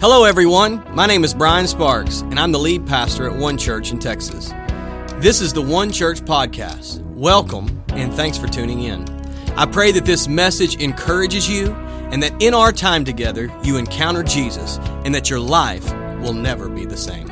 Hello, everyone. My name is Bryan Sparks, and I'm the lead pastor at One Church in Texas. This is the One Church Podcast. Welcome, and thanks for tuning in. I pray that this message encourages you and that in our time together, you encounter Jesus and that your life will never be the same.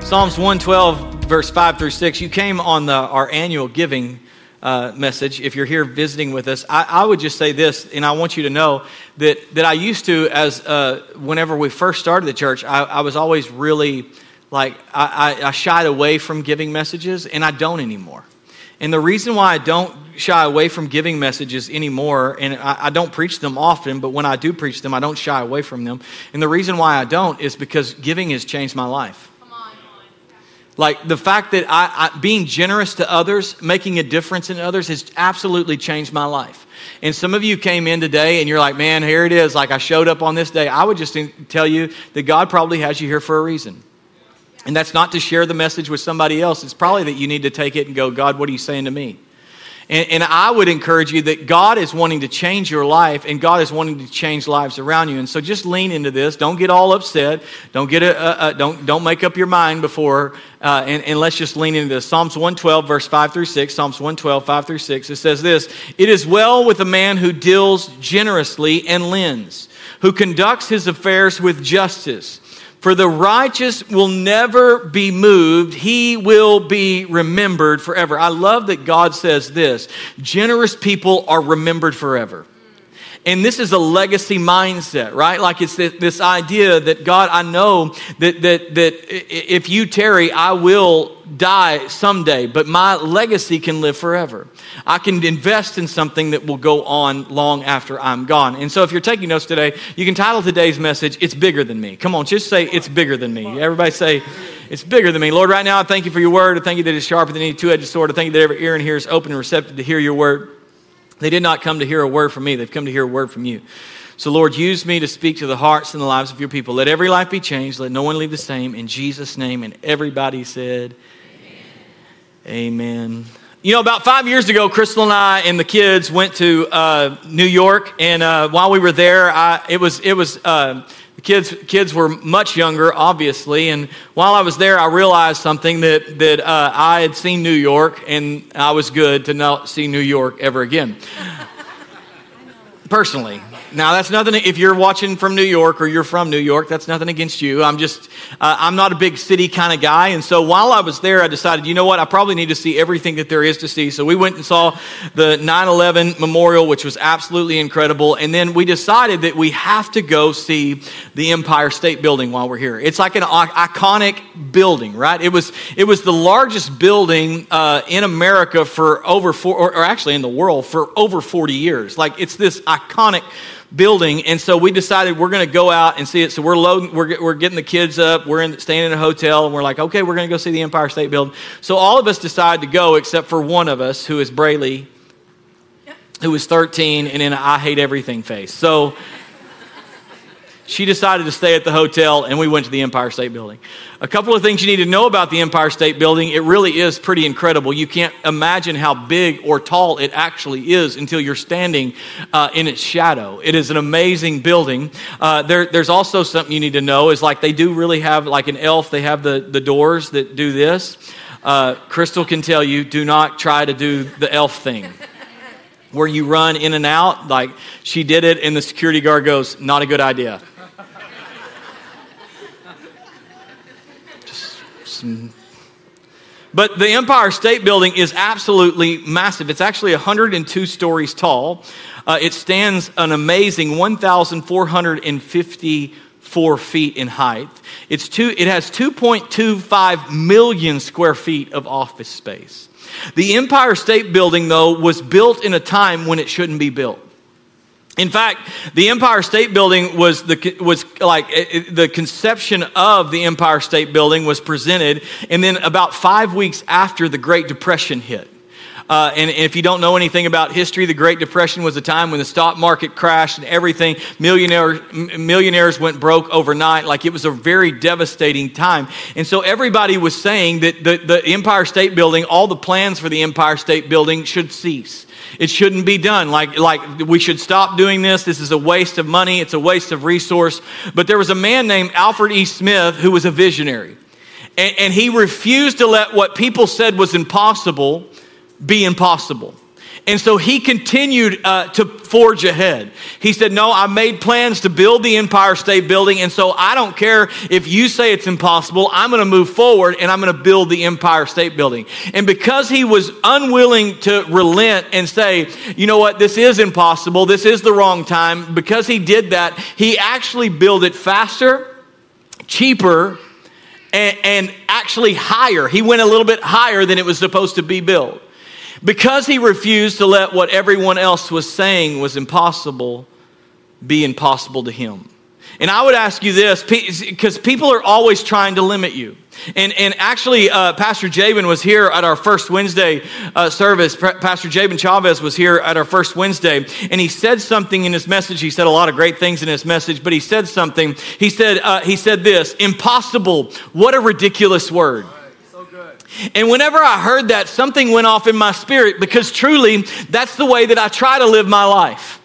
Psalms 112, verse 5 through 6. You came on the, our annual giving uh, message. If you're here visiting with us, I, I, would just say this, and I want you to know that, that I used to, as uh, whenever we first started the church, I, I was always really like, I, I shied away from giving messages, and I don't anymore. And the reason why I don't shy away from giving messages anymore, and I, I, don't preach them often, but when I do preach them, I don't shy away from them. And the reason why I don't is because giving has changed my life. Like the fact that I, I, being generous to others, making a difference in others has absolutely changed my life. And some of you came in today and you're like, man, here it is. Like I showed up on this day. I would just tell you that God probably has you here for a reason. And that's not to share the message with somebody else. It's probably that you need to take it and go, God, what are you saying to me? And, and, I would encourage you that God is wanting to change your life and God is wanting to change lives around you. And so just lean into this. Don't get all upset. Don't, get a, a, a don't, don't make up your mind before. Uh, and, and let's just lean into this. Psalms 112, verse 5 through 6. Psalms 112, 5 through 6. It says this It is well with a man who deals generously and lends, who conducts his affairs with justice. For the righteous will never be moved, he will be remembered forever. I love that God says this generous people are remembered forever. And this is a legacy mindset, right? Like it's this idea that God, I know that, that, that if you tarry, I will die someday, but my legacy can live forever. I can invest in something that will go on long after I'm gone. And so if you're taking notes today, you can title today's message, It's Bigger Than Me. Come on, just say, It's Bigger Than Me. Everybody say, It's bigger than me. Lord, right now, I thank you for your word. I thank you that it's sharper than any two edged sword. I thank you that every ear in here is open and receptive to hear your word. They did not come to hear a word from me, they've come to hear a word from you. So, Lord, use me to speak to the hearts and the lives of your people. Let every life be changed. Let no one leave the same. In Jesus' name. And everybody said, Amen. Amen. You know, about five years ago, Crystal and I and the kids went to uh, New York, and uh, while we were there, I, it was it was uh, kids, kids were much younger, obviously. And while I was there, I realized something that, that uh, I had seen New York, and I was good to not see New York ever again. Personally, now, that's nothing, if you're watching from New York or you're from New York, that's nothing against you. I'm just, uh, I'm not a big city kind of guy. And so while I was there, I decided, you know what, I probably need to see everything that there is to see. So we went and saw the 9 11 memorial, which was absolutely incredible. And then we decided that we have to go see the Empire State Building while we're here. It's like an iconic building, right? It was, it was the largest building uh, in America for over four, or, or actually in the world for over 40 years. Like it's this iconic building. And so we decided we're going to go out and see it. So we're loading, we're, we're getting the kids up. We're in, staying in a hotel and we're like, okay, we're going to go see the Empire State Building. So all of us decided to go except for one of us who is Braylee, who was 13 and in an I hate everything face. So she decided to stay at the hotel and we went to the Empire State Building. A couple of things you need to know about the Empire State Building. It really is pretty incredible. You can't imagine how big or tall it actually is until you're standing uh, in its shadow. It is an amazing building. Uh, there, there's also something you need to know is like they do really have like an elf. They have the, the doors that do this. Uh, Crystal can tell you, do not try to do the elf thing where you run in and out. Like she did it, and the security guard goes, Not a good idea. But the Empire State Building is absolutely massive. It's actually 102 stories tall. Uh, it stands an amazing 1,454 feet in height. It's two, it has 2.25 million square feet of office space. The Empire State Building, though, was built in a time when it shouldn't be built. In fact, the Empire State Building was the was like the conception of the Empire State Building was presented, and then about five weeks after the Great Depression hit. Uh, and, and, if you don't know anything about history, the Great Depression was a time when the stock market crashed and everything. Millionaire, millionaires went broke overnight. Like it was a very devastating time. And so everybody was saying that the, the Empire State Building, all the plans for the Empire State Building should cease. It shouldn't be done. Like, like we should stop doing this. This is a waste of money. It's a waste of resource. But there was a man named Alfred E. Smith who was a visionary. And, and he refused to let what people said was impossible be impossible. And so he continued uh, to forge ahead. He said, No, I made plans to build the Empire State Building, and so I don't care if you say it's impossible. I'm going to move forward and I'm going to build the Empire State Building. And because he was unwilling to relent and say, You know what, this is impossible, this is the wrong time, because he did that, he actually built it faster, cheaper, and, and actually higher. He went a little bit higher than it was supposed to be built. Because he refused to let what everyone else was saying was impossible be impossible to him. And I would ask you this because people are always trying to limit you. And, and actually, uh, Pastor Jabin was here at our first Wednesday uh, service. Pastor Jabin Chavez was here at our first Wednesday, and he said something in his message. He said a lot of great things in his message, but he said something. He said, uh, he said this impossible. What a ridiculous word. And whenever I heard that, something went off in my spirit because truly that's the way that I try to live my life.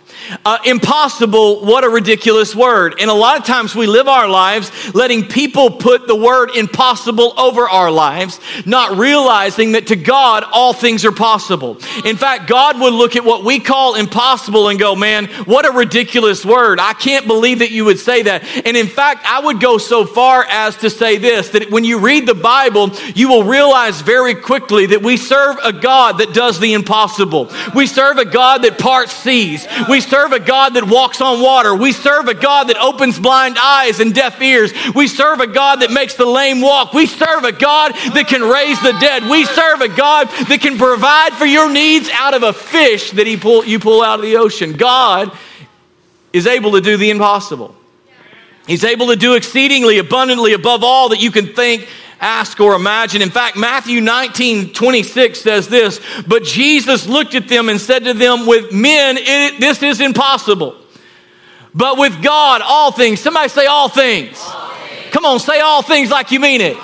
Uh, impossible, what a ridiculous word. And a lot of times we live our lives letting people put the word impossible over our lives, not realizing that to God all things are possible. In fact, God would look at what we call impossible and go, man, what a ridiculous word. I can't believe that you would say that. And in fact, I would go so far as to say this that when you read the Bible, you will realize very quickly that we serve a God that does the impossible. We serve a God that parts seas. We serve serve a God that walks on water. We serve a God that opens blind eyes and deaf ears. We serve a God that makes the lame walk. We serve a God that can raise the dead. We serve a God that can provide for your needs out of a fish that he pull, you pull out of the ocean. God is able to do the impossible. He's able to do exceedingly abundantly above all that you can think ask, or imagine. In fact, Matthew 19 26 says this But Jesus looked at them and said to them, With men, it, this is impossible. But with God, all things. Somebody say all things. all things. Come on, say all things like you mean it.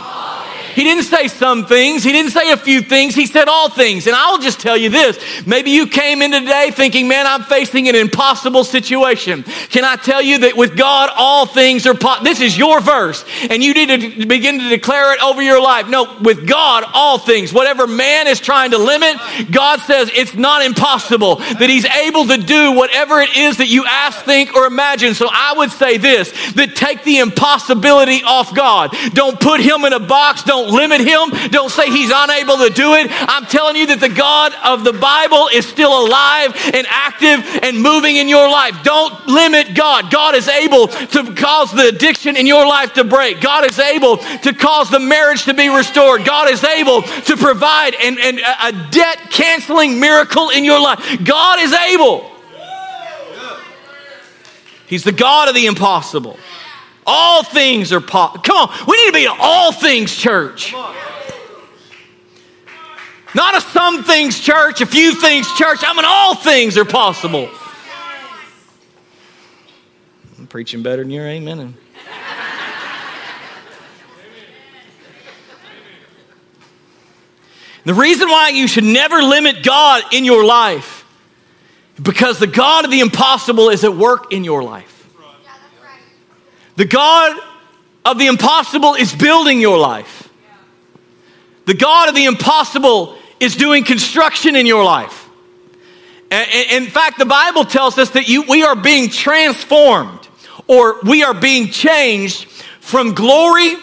He didn't say some things. He didn't say a few things. He said all things. And I'll just tell you this. Maybe you came in today thinking, man, I'm facing an impossible situation. Can I tell you that with God, all things are possible? This is your verse. And you need to begin to declare it over your life. No, with God, all things. Whatever man is trying to limit, God says it's not impossible. That he's able to do whatever it is that you ask, think, or imagine. So I would say this, that take the impossibility off God. Don't put him in a box. Don't don't limit him. Don't say he's unable to do it. I'm telling you that the God of the Bible is still alive and active and moving in your life. Don't limit God. God is able to cause the addiction in your life to break. God is able to cause the marriage to be restored. God is able to provide and, and a debt canceling miracle in your life. God is able. He's the God of the impossible. All things are possible. Come on, we need to be an all things church. Not a some things church, a few things church. I'm an all things are possible. I'm preaching better than your amen. The reason why you should never limit God in your life, because the God of the impossible is at work in your life. The God of the impossible is building your life. The God of the impossible is doing construction in your life. And, in fact, the Bible tells us that you, we are being transformed or we are being changed from glory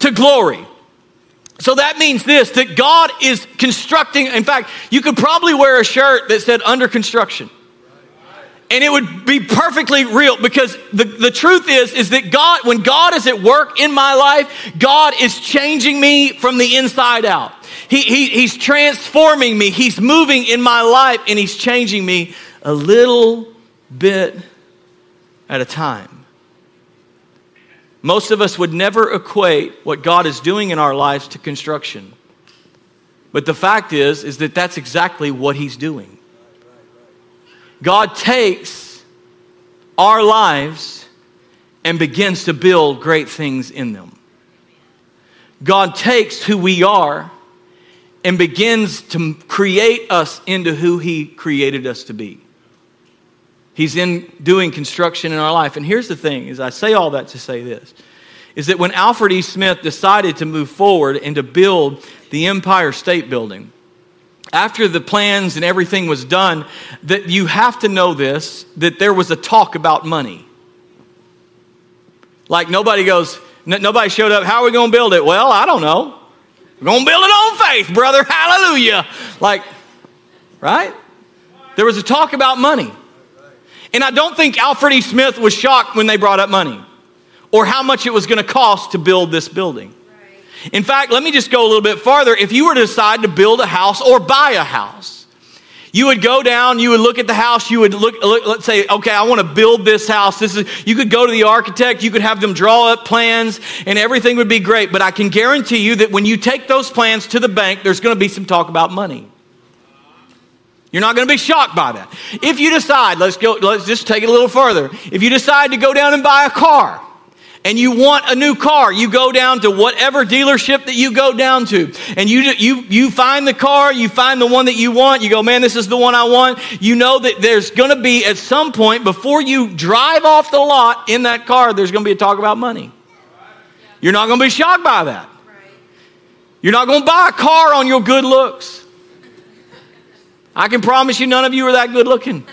to glory. So that means this that God is constructing. In fact, you could probably wear a shirt that said under construction and it would be perfectly real because the, the truth is is that god when god is at work in my life god is changing me from the inside out. He, he, he's transforming me. He's moving in my life and he's changing me a little bit at a time. Most of us would never equate what god is doing in our lives to construction. But the fact is, is that that's exactly what he's doing. God takes our lives and begins to build great things in them. God takes who we are and begins to create us into who he created us to be. He's in doing construction in our life. And here's the thing, is I say all that to say this, is that when Alfred E. Smith decided to move forward and to build the Empire State Building, after the plans and everything was done, that you have to know this, that there was a talk about money. Like nobody goes, nobody showed up, how are we going to build it? Well, I don't know. We're going to build it on faith, brother. Hallelujah. Like, right? There was a talk about money. And I don't think Alfred E. Smith was shocked when they brought up money or how much it was going to cost to build this building. In fact, let me just go a little bit farther. If you were to decide to build a house or buy a house, you would go down, you would look at the house, you would look, look, let's say, okay, I want to build this house. This is you could go to the architect, you could have them draw up plans, and everything would be great. But I can guarantee you that when you take those plans to the bank, there's going to be some talk about money. You're not going to be shocked by that. If you decide, let's go, let's just take it a little further. If you decide to go down and buy a car, and you want a new car, you go down to whatever dealership that you go down to, and you, you, you find the car, you find the one that you want, you go, man, this is the one I want. You know that there's going to be, at some point, before you drive off the lot in that car, there's going to be a talk about money. You're not going to be shocked by that. You're not going to buy a car on your good looks. I can promise you, none of you are that good looking.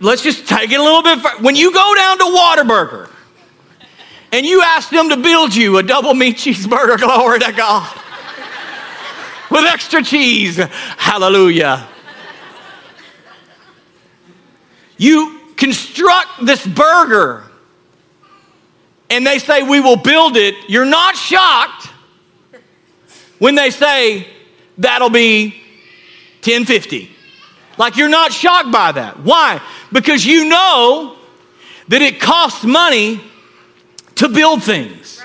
Let's just take it a little bit. Further. When you go down to Whataburger and you ask them to build you a double meat cheeseburger, glory to God, with extra cheese, hallelujah. You construct this burger and they say, We will build it. You're not shocked when they say that'll be 1050. Like you're not shocked by that. Why? Because you know that it costs money to build things.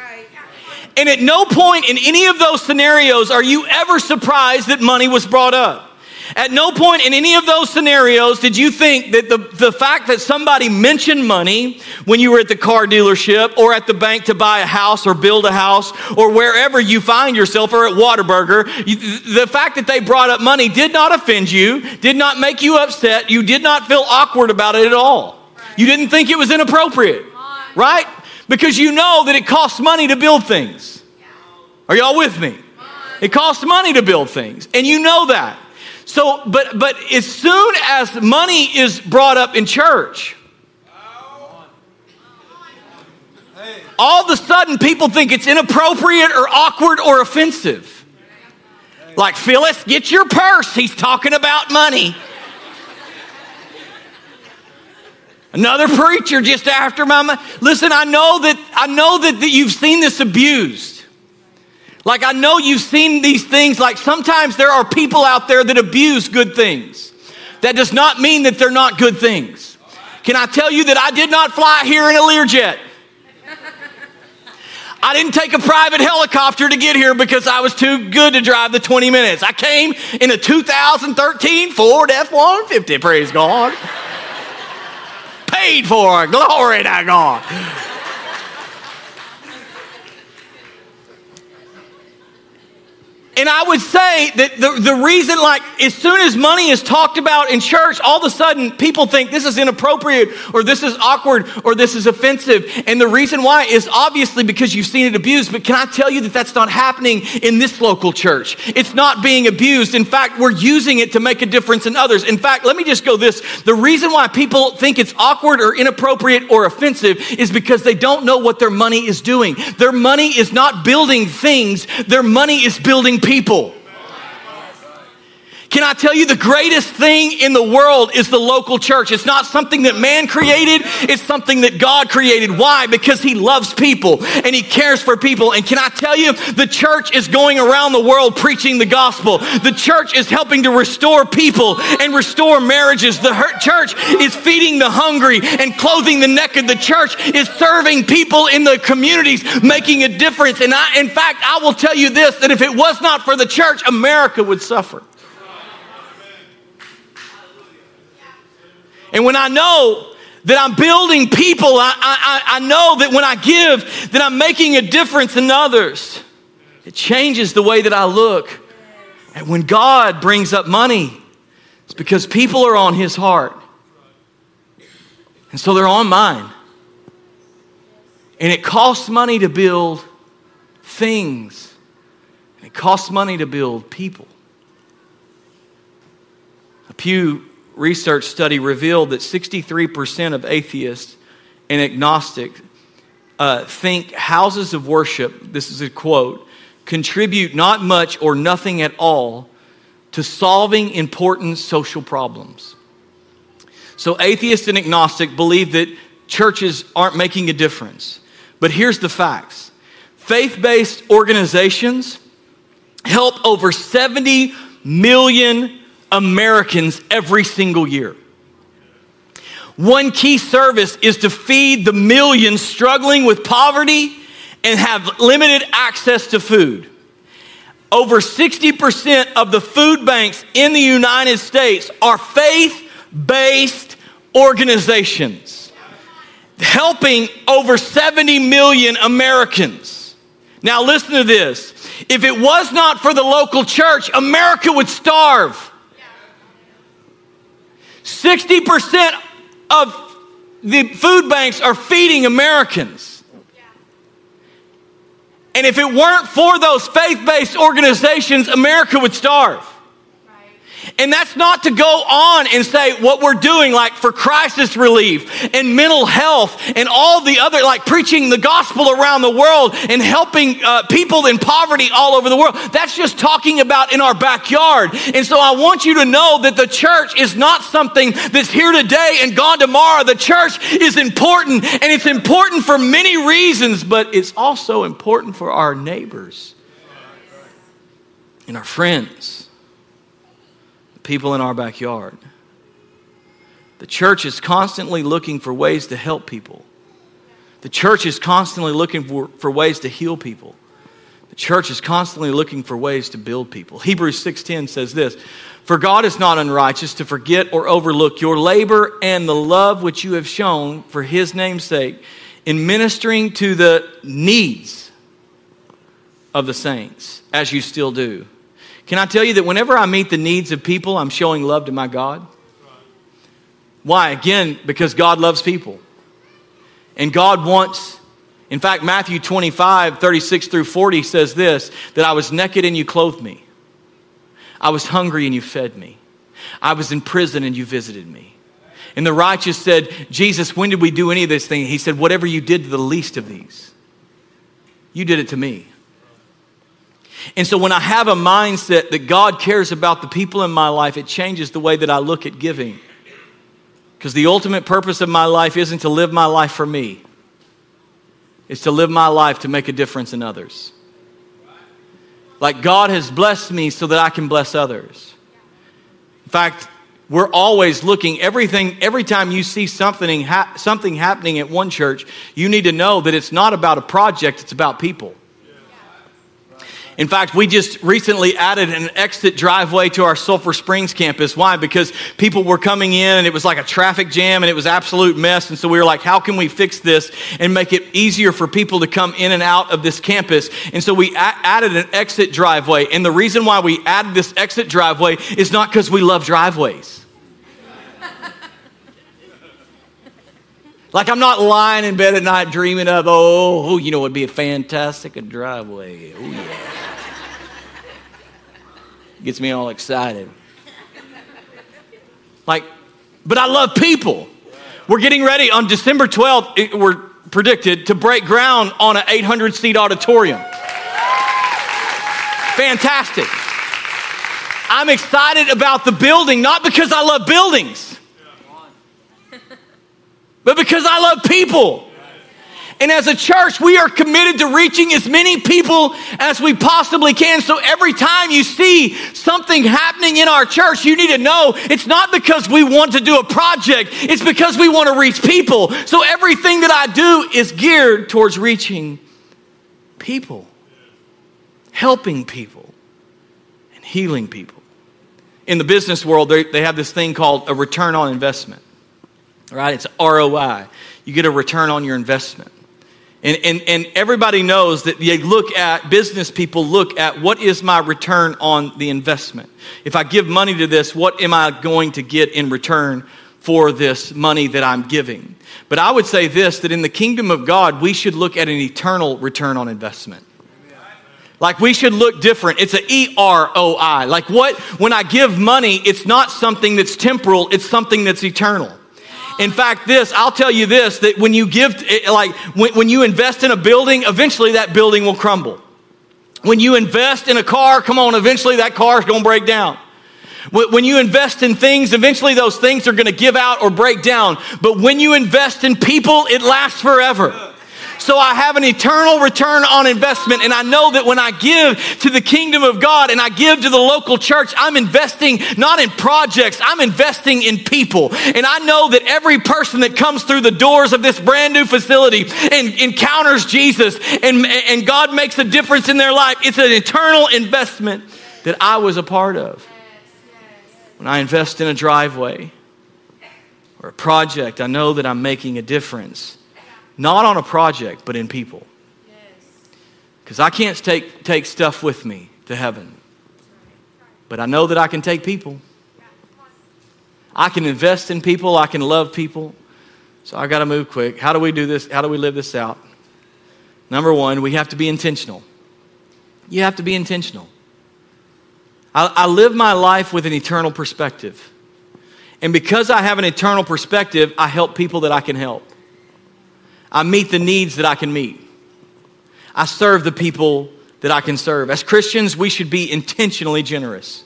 And at no point in any of those scenarios are you ever surprised that money was brought up. At no point in any of those scenarios did you think that the, the fact that somebody mentioned money when you were at the car dealership or at the bank to buy a house or build a house or wherever you find yourself or at Whataburger, the fact that they brought up money did not offend you, did not make you upset, you did not feel awkward about it at all. You didn't think it was inappropriate, right? Because you know that it costs money to build things. Are y'all with me? It costs money to build things, and you know that. So, but, but as soon as money is brought up in church, all of a sudden people think it's inappropriate or awkward or offensive. Like, Phyllis, get your purse. He's talking about money. Another preacher just after my. Listen, I know that I know that, that you've seen this abused. Like, I know you've seen these things. Like, sometimes there are people out there that abuse good things. That does not mean that they're not good things. Can I tell you that I did not fly here in a Learjet? I didn't take a private helicopter to get here because I was too good to drive the 20 minutes. I came in a 2013 Ford F 150, praise God. Paid for, glory to God. And I would say that the, the reason, like, as soon as money is talked about in church, all of a sudden people think this is inappropriate or this is awkward or this is offensive. And the reason why is obviously because you've seen it abused. But can I tell you that that's not happening in this local church? It's not being abused. In fact, we're using it to make a difference in others. In fact, let me just go this the reason why people think it's awkward or inappropriate or offensive is because they don't know what their money is doing. Their money is not building things, their money is building people people. Can I tell you the greatest thing in the world is the local church? It's not something that man created, it's something that God created. Why? Because he loves people and he cares for people. And can I tell you, the church is going around the world preaching the gospel. The church is helping to restore people and restore marriages. The church is feeding the hungry and clothing the naked. The church is serving people in the communities, making a difference. And I, in fact, I will tell you this that if it was not for the church, America would suffer. And when I know that I'm building people, I, I, I know that when I give, that I'm making a difference in others. It changes the way that I look. And when God brings up money, it's because people are on His heart. And so they're on mine. And it costs money to build things, and it costs money to build people. A Pew research study revealed that 63% of atheists and agnostics uh, think houses of worship, this is a quote, contribute not much or nothing at all to solving important social problems. So, atheists and agnostic believe that churches aren't making a difference. But here's the facts faith based organizations help over 70 million Americans every single year. One key service is to feed the millions struggling with poverty and have limited access to food. Over 60% of the food banks in the United States are faith based organizations helping over 70 million Americans. Now, listen to this. If it was not for the local church, America would starve. 60% of the food banks are feeding Americans. And if it weren't for those faith based organizations, America would starve. And that's not to go on and say what we're doing, like for crisis relief and mental health and all the other, like preaching the gospel around the world and helping uh, people in poverty all over the world. That's just talking about in our backyard. And so I want you to know that the church is not something that's here today and gone tomorrow. The church is important and it's important for many reasons, but it's also important for our neighbors and our friends people in our backyard. The church is constantly looking for ways to help people. The church is constantly looking for, for ways to heal people. The church is constantly looking for ways to build people. Hebrews 6:10 says this, "For God is not unrighteous to forget or overlook your labor and the love which you have shown for his name's sake in ministering to the needs of the saints as you still do." Can I tell you that whenever I meet the needs of people, I'm showing love to my God? Why? Again, because God loves people. And God wants, in fact, Matthew 25, 36 through 40 says this that I was naked and you clothed me. I was hungry and you fed me. I was in prison and you visited me. And the righteous said, Jesus, when did we do any of this thing? He said, Whatever you did to the least of these, you did it to me. And so when I have a mindset that God cares about the people in my life, it changes the way that I look at giving. Because the ultimate purpose of my life isn't to live my life for me, it's to live my life to make a difference in others. Like God has blessed me so that I can bless others. In fact, we're always looking everything every time you see something ha- something happening at one church you need to know that it's not about a project it's about people in fact, we just recently added an exit driveway to our Sulphur Springs campus. Why? Because people were coming in and it was like a traffic jam and it was absolute mess. And so we were like, how can we fix this and make it easier for people to come in and out of this campus? And so we a- added an exit driveway. And the reason why we added this exit driveway is not because we love driveways. Like I'm not lying in bed at night dreaming of, oh, you know, it'd be a fantastic a driveway. Oh yeah. Gets me all excited. Like, but I love people. We're getting ready on December 12th, it, we're predicted to break ground on an 800 seat auditorium. Fantastic. I'm excited about the building, not because I love buildings, but because I love people. And as a church, we are committed to reaching as many people as we possibly can. So every time you see something happening in our church, you need to know it's not because we want to do a project, it's because we want to reach people. So everything that I do is geared towards reaching people, helping people, and healing people. In the business world, they have this thing called a return on investment, right? It's ROI. You get a return on your investment. And, and, and everybody knows that they look at, business people look at what is my return on the investment? If I give money to this, what am I going to get in return for this money that I'm giving? But I would say this that in the kingdom of God, we should look at an eternal return on investment. Like we should look different. It's an E R O I. Like what, when I give money, it's not something that's temporal, it's something that's eternal. In fact, this, I'll tell you this, that when you give, like, when, when you invest in a building, eventually that building will crumble. When you invest in a car, come on, eventually that car is going to break down. When you invest in things, eventually those things are going to give out or break down. But when you invest in people, it lasts forever. So I have an eternal return on investment. And I know that when I give to the kingdom of God and I give to the local church, I'm investing not in projects, I'm investing in people. And I know that every person that comes through the doors of this brand new facility and encounters Jesus and, and God makes a difference in their life, it's an eternal investment that I was a part of. When I invest in a driveway or a project, I know that I'm making a difference not on a project, but in people. Because I can't take, take stuff with me to heaven. But I know that I can take people. I can invest in people. I can love people. So I got to move quick. How do we do this? How do we live this out? Number one, we have to be intentional. You have to be intentional. I, I live my life with an eternal perspective. And because I have an eternal perspective, I help people that I can help. I meet the needs that I can meet. I serve the people that I can serve. As Christians, we should be intentionally generous.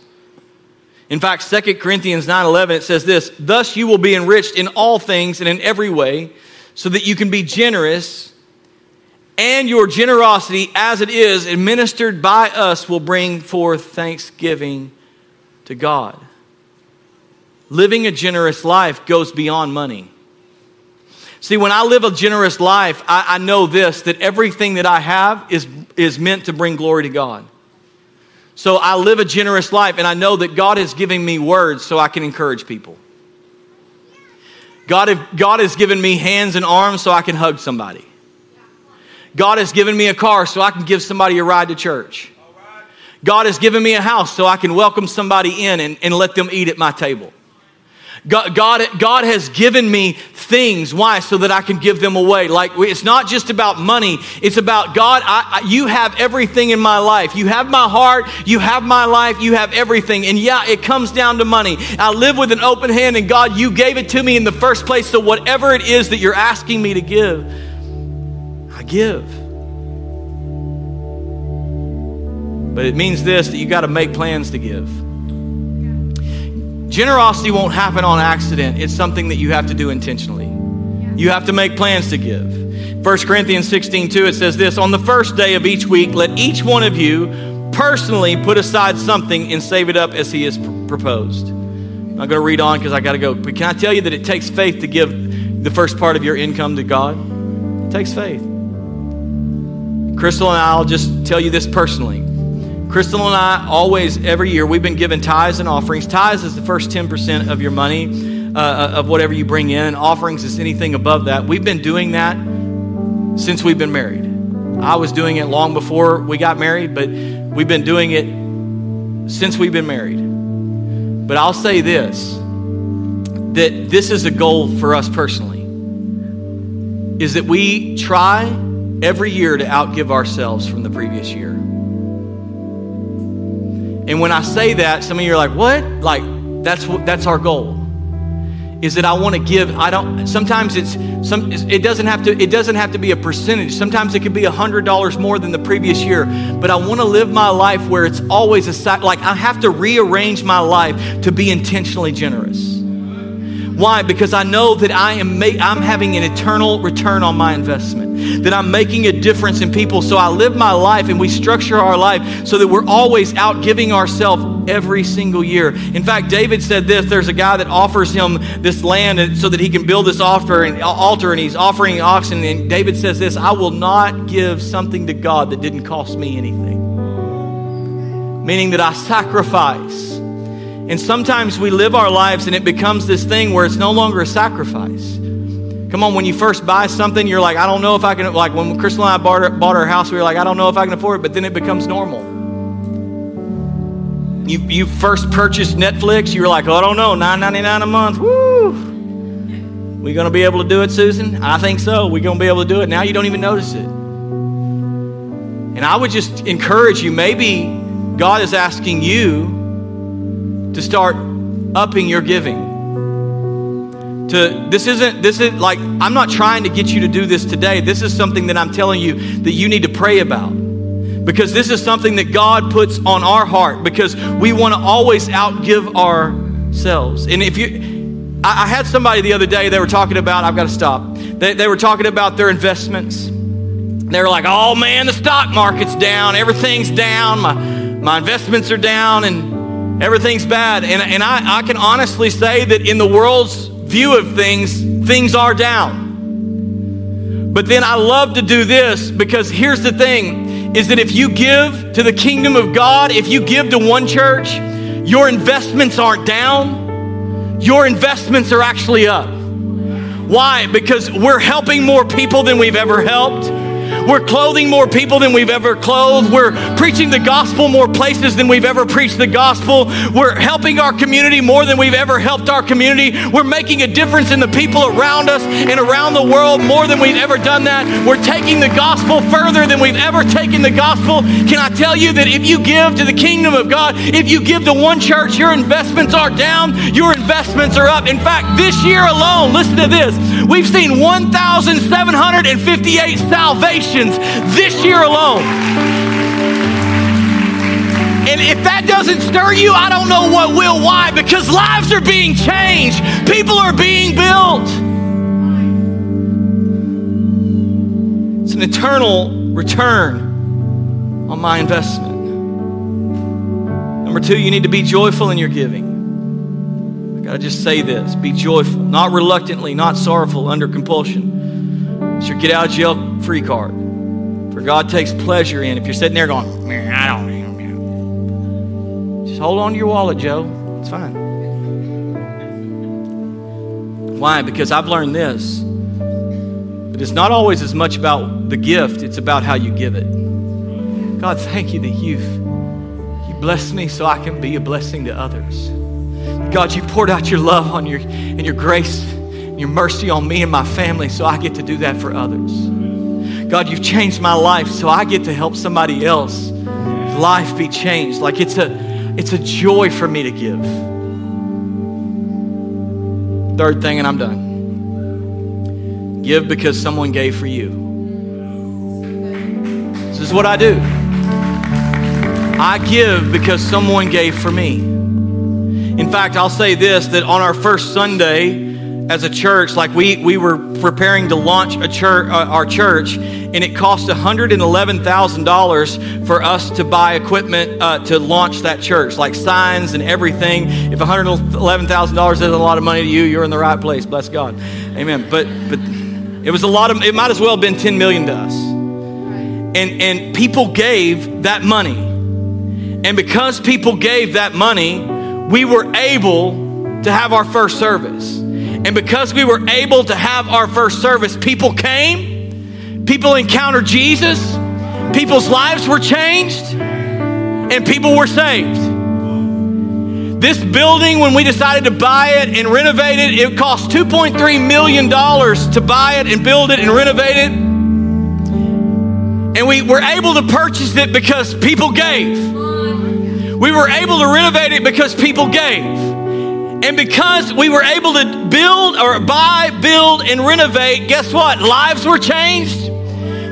In fact, 2 Corinthians 9:11 it says this, "Thus you will be enriched in all things and in every way, so that you can be generous, and your generosity as it is administered by us will bring forth thanksgiving to God." Living a generous life goes beyond money. See, when I live a generous life, I, I know this that everything that I have is, is meant to bring glory to God. So I live a generous life, and I know that God is giving me words so I can encourage people. God, God has given me hands and arms so I can hug somebody. God has given me a car so I can give somebody a ride to church. God has given me a house so I can welcome somebody in and, and let them eat at my table. God, God, God has given me things. Why? So that I can give them away. Like, it's not just about money. It's about God, I, I, you have everything in my life. You have my heart. You have my life. You have everything. And yeah, it comes down to money. I live with an open hand, and God, you gave it to me in the first place. So whatever it is that you're asking me to give, I give. But it means this that you got to make plans to give. Generosity won't happen on accident. It's something that you have to do intentionally. You have to make plans to give. 1 Corinthians 16, 2, it says this On the first day of each week, let each one of you personally put aside something and save it up as he has proposed. I'm not going to read on because I got to go. But can I tell you that it takes faith to give the first part of your income to God? It takes faith. Crystal and I'll just tell you this personally. Crystal and I always, every year, we've been given tithes and offerings. Tithes is the first 10% of your money, uh, of whatever you bring in, offerings is anything above that. We've been doing that since we've been married. I was doing it long before we got married, but we've been doing it since we've been married. But I'll say this that this is a goal for us personally is that we try every year to outgive ourselves from the previous year. And when I say that, some of you are like, what? Like, that's, that's our goal. is that I want to give. I don't. Sometimes it's some. It doesn't have to. It doesn't have to be a percentage. Sometimes it could be a hundred dollars more than the previous year. But I want to live my life where it's always a like I have to rearrange my life to be intentionally generous. Why? Because I know that I am I'm having an eternal return on my investment, that I'm making a difference in people. So I live my life and we structure our life so that we're always out giving ourselves every single year. In fact, David said this there's a guy that offers him this land so that he can build this altar and, uh, altar, and he's offering oxen. And David says this I will not give something to God that didn't cost me anything. Meaning that I sacrifice and sometimes we live our lives and it becomes this thing where it's no longer a sacrifice. Come on, when you first buy something, you're like, I don't know if I can, like when Crystal and I bought our, bought our house, we were like, I don't know if I can afford it, but then it becomes normal. You, you first purchased Netflix, you were like, oh, I don't know, $9.99 a month, woo! We gonna be able to do it, Susan? I think so. we gonna be able to do it. Now you don't even notice it. And I would just encourage you, maybe God is asking you to start upping your giving. To this isn't this is like I'm not trying to get you to do this today. This is something that I'm telling you that you need to pray about. Because this is something that God puts on our heart because we want to always outgive ourselves. And if you I, I had somebody the other day, they were talking about, I've got to stop. They, they were talking about their investments. They were like, oh man, the stock market's down, everything's down, my, my investments are down, and everything's bad. And, and I, I can honestly say that in the world's view of things, things are down. But then I love to do this because here's the thing is that if you give to the kingdom of God, if you give to one church, your investments aren't down, your investments are actually up. Why? Because we're helping more people than we've ever helped. We're clothing more people than we've ever clothed. We're preaching the gospel more places than we've ever preached the gospel. We're helping our community more than we've ever helped our community. We're making a difference in the people around us and around the world more than we've ever done that. We're taking the gospel further than we've ever taken the gospel. Can I tell you that if you give to the kingdom of God, if you give to one church, your investments are down, your investments are up. In fact, this year alone, listen to this, we've seen 1,758 salvations this year alone. And if that doesn't stir you, I don't know what will. Why? Because lives are being changed, people are being built. It's an eternal return on my investment. Number two, you need to be joyful in your giving. I gotta just say this be joyful, not reluctantly, not sorrowful, under compulsion. It's your get out of jail free card. For God takes pleasure in. If you're sitting there going, man, I don't know. Just hold on to your wallet, Joe. It's fine. Why? Because I've learned this. But it's not always as much about the gift, it's about how you give it. God, thank you that you've you blessed me so I can be a blessing to others. God, you poured out your love on your and your grace and your mercy on me and my family so I get to do that for others. God, you've changed my life so I get to help somebody else life be changed. Like it's a it's a joy for me to give. Third thing and I'm done. Give because someone gave for you. This is what I do. I give because someone gave for me. In fact, I'll say this that on our first Sunday, as a church, like we, we were preparing to launch a church, uh, our church, and it cost $111,000 for us to buy equipment uh, to launch that church, like signs and everything. If $111,000 isn't a lot of money to you, you're in the right place. Bless God. Amen. But, but it was a lot of, it might as well have been 10 million to us. And, and people gave that money. And because people gave that money, we were able to have our first service. And because we were able to have our first service, people came, people encountered Jesus, people's lives were changed, and people were saved. This building, when we decided to buy it and renovate it, it cost $2.3 million to buy it and build it and renovate it. And we were able to purchase it because people gave. We were able to renovate it because people gave. And because we were able to build or buy, build, and renovate, guess what? Lives were changed.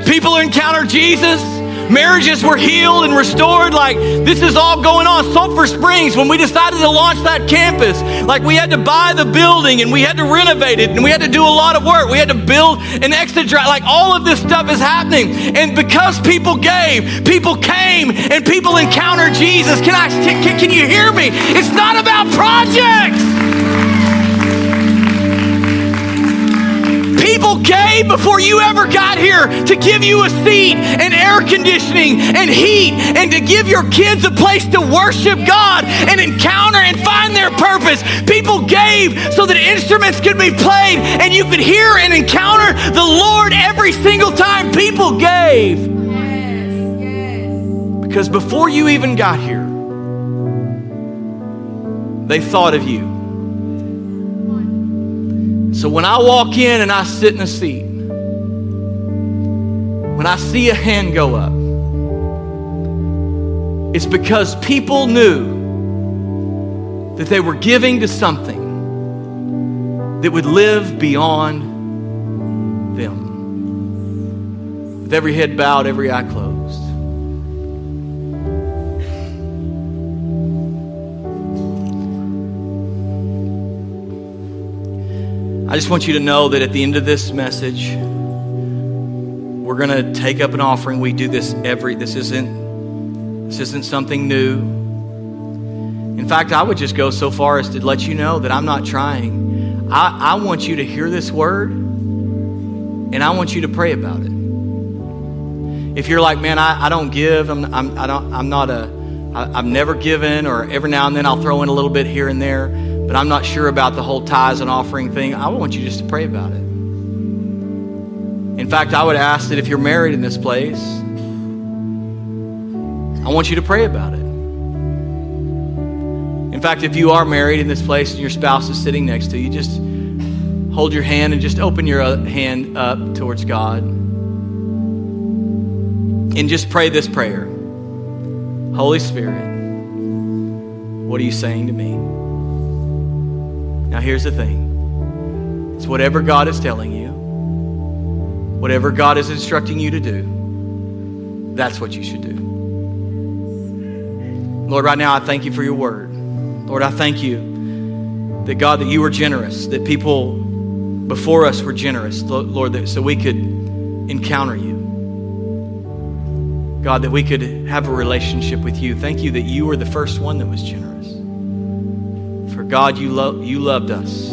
People encountered Jesus. Marriages were healed and restored. Like, this is all going on. Sulphur Springs, when we decided to launch that campus, like, we had to buy the building and we had to renovate it and we had to do a lot of work. We had to build an extra drive. Like, all of this stuff is happening. And because people gave, people came and people encountered Jesus. Can I, can, can you hear me? It's not about projects. People gave before you ever got here to give you a seat and air conditioning and heat and to give your kids a place to worship God and encounter and find their purpose. People gave so that instruments could be played and you could hear and encounter the Lord every single time people gave. Because before you even got here, they thought of you. So when I walk in and I sit in a seat, when I see a hand go up, it's because people knew that they were giving to something that would live beyond them. With every head bowed, every eye closed. I just want you to know that at the end of this message, we're going to take up an offering. We do this every this isn't this isn't something new. In fact, I would just go so far as to let you know that I'm not trying. I, I want you to hear this word and I want you to pray about it. If you're like, man, I, I don't give, I'm, I'm, I don't, I'm not a, I, I've never given, or every now and then I'll throw in a little bit here and there but I'm not sure about the whole tithes and offering thing, I want you just to pray about it. In fact, I would ask that if you're married in this place, I want you to pray about it. In fact, if you are married in this place and your spouse is sitting next to you, just hold your hand and just open your uh, hand up towards God. And just pray this prayer Holy Spirit, what are you saying to me? Now, here's the thing it's whatever God is telling you, whatever God is instructing you to do, that's what you should do. Lord, right now, I thank you for your word. Lord, I thank you that God, that you were generous, that people before us were generous, Lord, that, so we could encounter you. God, that we could have a relationship with you. Thank you that you were the first one that was generous. God, you, lo- you loved us,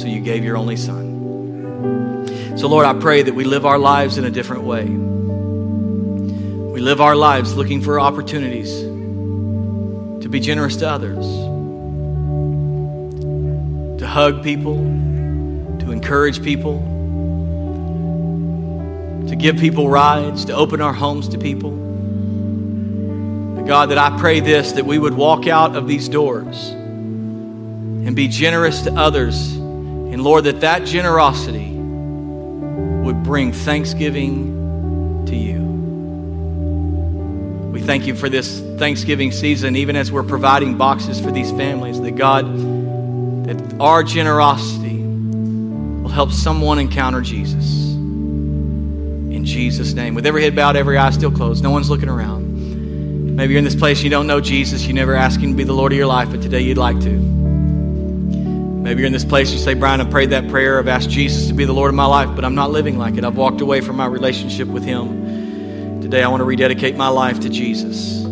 so you gave your only Son. So, Lord, I pray that we live our lives in a different way. We live our lives looking for opportunities to be generous to others, to hug people, to encourage people, to give people rides, to open our homes to people. God, that I pray this that we would walk out of these doors and be generous to others. And Lord, that that generosity would bring thanksgiving to you. We thank you for this Thanksgiving season, even as we're providing boxes for these families, that God, that our generosity will help someone encounter Jesus. In Jesus' name. With every head bowed, every eye still closed, no one's looking around. Maybe you're in this place, you don't know Jesus, you never asked him to be the Lord of your life, but today you'd like to. Maybe you're in this place, you say, Bryan, I prayed that prayer. I've asked Jesus to be the Lord of my life, but I'm not living like it. I've walked away from my relationship with Him. Today, I want to rededicate my life to Jesus.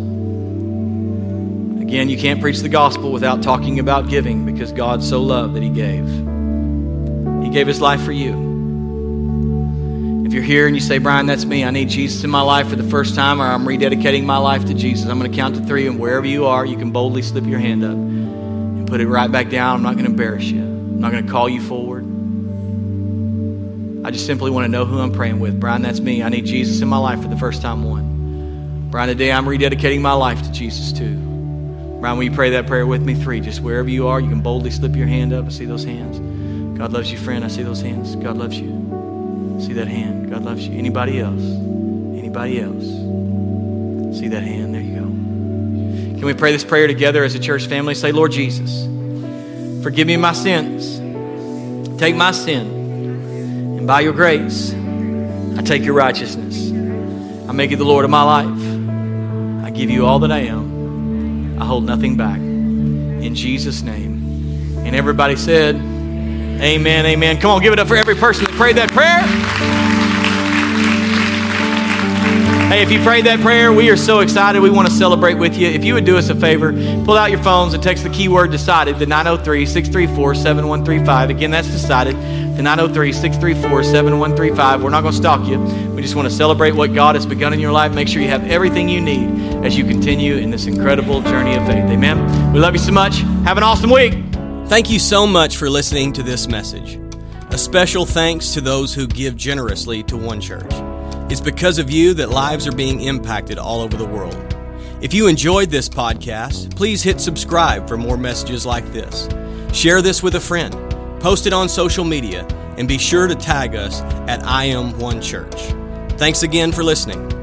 Again, you can't preach the gospel without talking about giving because God so loved that He gave. He gave His life for you. If you're here and you say, Bryan, that's me, I need Jesus in my life for the first time, or I'm rededicating my life to Jesus, I'm going to count to three, and wherever you are, you can boldly slip your hand up put it right back down. I'm not going to embarrass you. I'm not going to call you forward. I just simply want to know who I'm praying with. Bryan, that's me. I need Jesus in my life for the first time one. Bryan, today I'm rededicating my life to Jesus too. Bryan, will you pray that prayer with me? Three. Just wherever you are, you can boldly slip your hand up. I see those hands. God loves you, friend. I see those hands. God loves you. See that hand. God loves you. Anybody else? Anybody else? See that hand. There you go. Can we pray this prayer together as a church family? Say, Lord Jesus, Forgive me my sins. Take my sin. And by your grace, I take your righteousness. I make you the Lord of my life. I give you all that I am. I hold nothing back. In Jesus' name. And everybody said, Amen, amen. Come on, give it up for every person that prayed that prayer. Hey, if you prayed that prayer, we are so excited. We want to celebrate with you. If you would do us a favor, pull out your phones and text the keyword decided to 903 634 7135. Again, that's decided to 903 634 7135. We're not going to stalk you. We just want to celebrate what God has begun in your life. Make sure you have everything you need as you continue in this incredible journey of faith. Amen. We love you so much. Have an awesome week. Thank you so much for listening to this message. A special thanks to those who give generously to One Church. It's because of you that lives are being impacted all over the world. If you enjoyed this podcast, please hit subscribe for more messages like this. Share this with a friend, post it on social media, and be sure to tag us at I Am One Church. Thanks again for listening.